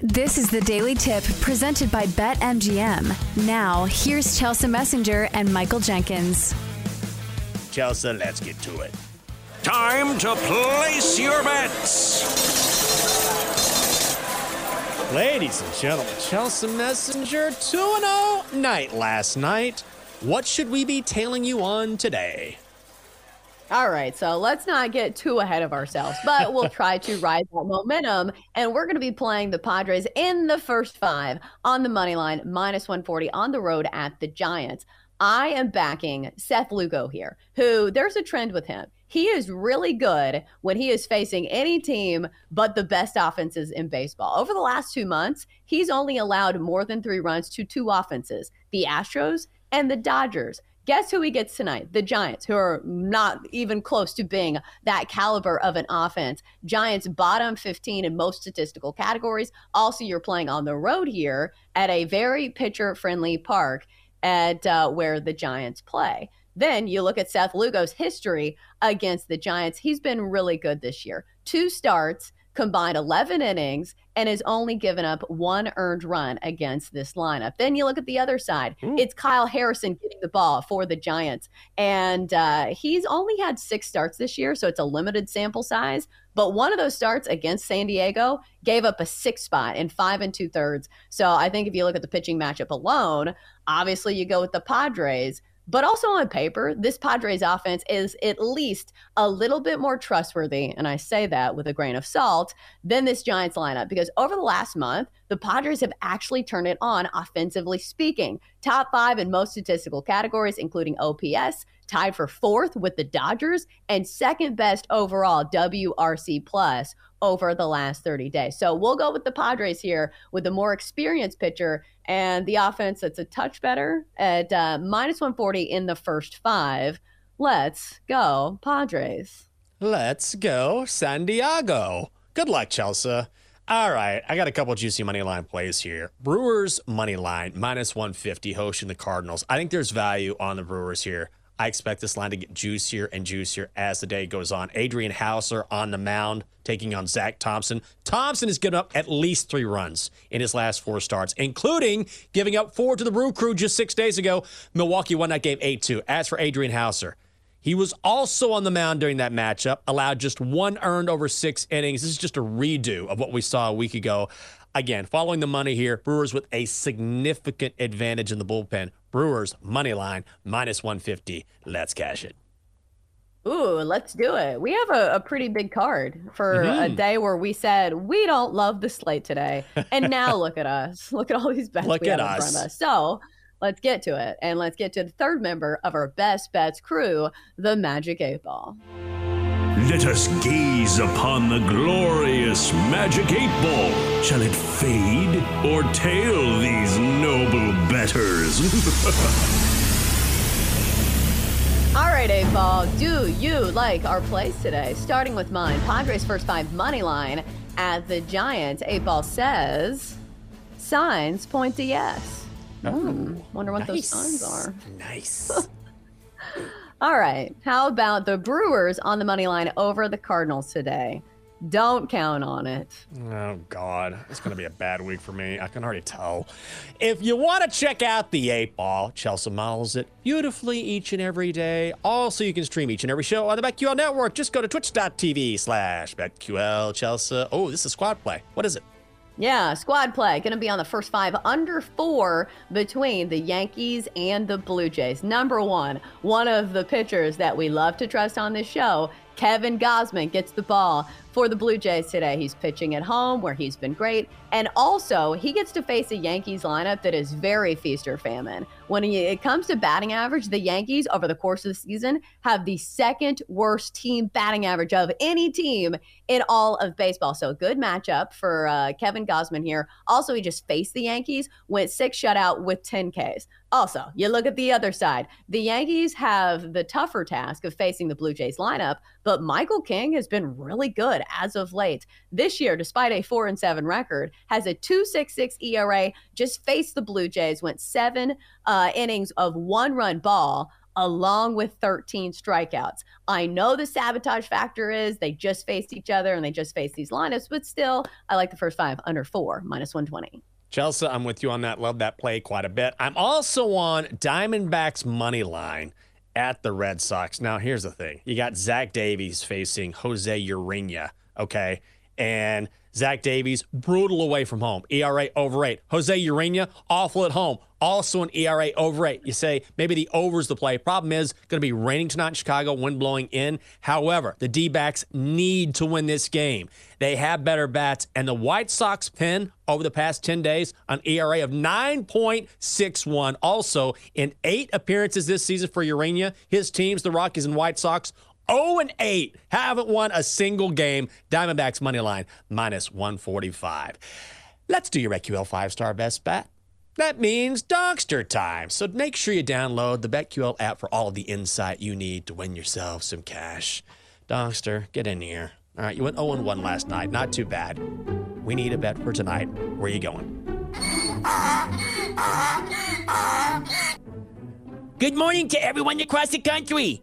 This is the Daily Tip presented by BetMGM. Now, here's Chelsea Messenger and Michael Jenkins. Chelsea, let's get to it. Time to place your bets. Ladies and gentlemen, Chelsea Messenger 2 0 night last night. What should we be tailing you on today? All right, so let's not get too ahead of ourselves, but we'll try to ride that momentum. And we're going to be playing the Padres in the first five on the money line, minus 140 on the road at the Giants. I am backing Seth Lugo here, who there's a trend with him. He is really good when he is facing any team but the best offenses in baseball. Over the last two months, he's only allowed more than three runs to two offenses the Astros and the Dodgers. Guess who he gets tonight? The Giants, who are not even close to being that caliber of an offense. Giants bottom 15 in most statistical categories. Also, you're playing on the road here at a very pitcher friendly park at uh, where the Giants play. Then you look at Seth Lugo's history against the Giants. He's been really good this year. Two starts, combined 11 innings and has only given up one earned run against this lineup. Then you look at the other side. Ooh. It's Kyle Harrison getting the ball for the Giants. And uh, he's only had six starts this year, so it's a limited sample size. But one of those starts against San Diego gave up a six spot in five and two thirds. So I think if you look at the pitching matchup alone, obviously you go with the Padres. But also on paper, this Padres offense is at least a little bit more trustworthy, and I say that with a grain of salt, than this Giants lineup. Because over the last month, the Padres have actually turned it on offensively speaking. Top five in most statistical categories, including OPS, tied for fourth with the Dodgers, and second best overall WRC plus over the last 30 days. So we'll go with the Padres here with a more experienced pitcher and the offense that's a touch better at uh, minus 140 in the first five. Let's go, Padres. Let's go, San Diego. Good luck, Chelsea. All right, I got a couple juicy money line plays here. Brewers money line minus 150 hosting the Cardinals. I think there's value on the Brewers here. I expect this line to get juicier and juicier as the day goes on. Adrian Houser on the mound taking on Zack Thompson. Thompson has given up at least three runs in his last four starts, including giving up four to the Brew Crew just six days ago. Milwaukee won that game 8 2. As for Adrian Houser, he was also on the mound during that matchup, allowed just one earned over six innings. This is just a redo of what we saw a week ago. Again, following the money here, Brewers with a significant advantage in the bullpen. Brewers money line minus 150. Let's cash it. Ooh, let's do it. We have a, a pretty big card for mm-hmm. a day where we said we don't love the slate today. And now look at us. Look at all these bets look we have us. in front of us. So let's get to it. And let's get to the third member of our best bets crew, the Magic Eight Ball. Let us gaze upon the glorious Magic Eight Ball. Shall it fade or tail these noble bettors? All right, Eight Ball, do you like our plays today? Starting with mine, Padres first five money line at the Giants. Eight Ball says signs point to yes. Oh, hmm, wonder what nice. those signs are. Nice. All right. How about the Brewers on the money line over the Cardinals today? Don't count on it. Oh, God. It's going to be a bad week for me. I can already tell. If you want to check out the eight ball, Chelsea models it beautifully each and every day. Also, you can stream each and every show on the BetQL network. Just go to twitch.tv slash BetQL Chelsea. Oh, this is squad play. What is it? Yeah, squad play. Going to be on the first five under four between the Yankees and the Blue Jays. Number one, one of the pitchers that we love to trust on this show, Kevin Gausman gets the ball for the Blue Jays today. He's pitching at home where he's been great. And also, he gets to face a Yankees lineup that is very feast or famine. When it comes to batting average, the Yankees over the course of the season have the second worst team batting average of any team in all of baseball. So, good matchup for uh, Kevin Gausman here. Also, he just faced the Yankees, went six shutout with 10 Ks. Also, you look at the other side. The Yankees have the tougher task of facing the Blue Jays lineup, but Michael King has been really good as of late. This year, despite a 4 and 7 record, has a 2.66 ERA, just faced the Blue Jays, went 7 uh, innings of one-run ball along with 13 strikeouts. I know the sabotage factor is they just faced each other and they just faced these lineups, but still, I like the first five under four, minus 120. Chelsea, I'm with you on that. Love that play quite a bit. I'm also on Diamondbacks money line at the Red Sox. Now, here's the thing you got Zach Davies facing Jose Urena, okay? And Zach Davies, brutal away from home. ERA over eight. Jose Urena, awful at home. Also an ERA over eight. You say maybe the over's the play. Problem is going to be raining tonight in Chicago, wind blowing in. However, the D backs need to win this game. They have better bats, and the White Sox pin over the past 10 days an ERA of 9.61. Also, in eight appearances this season for Urena, his teams, the Rockies and White Sox, 0 and 8, haven't won a single game. Diamondbacks money line minus 145. Let's do your BetQL five star best bet. That means Donkster time. So make sure you download the BetQL app for all of the insight you need to win yourself some cash. Donkster, get in here. All right, you went 0 1 last night. Not too bad. We need a bet for tonight. Where are you going? Good morning to everyone across the country.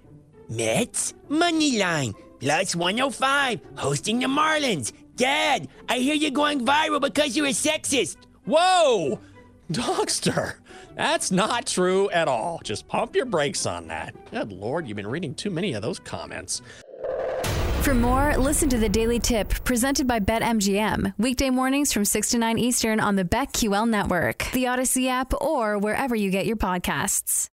Mets money line plus 105 hosting the Marlins. Dad, I hear you're going viral because you're a sexist. Whoa! Donkster, that's not true at all. Just pump your brakes on that. Good Lord, you've been reading too many of those comments. For more, listen to the Daily Tip presented by BetMGM. Weekday mornings from 6 to 9 Eastern on the BetQL network, the Audacy app, or wherever you get your podcasts.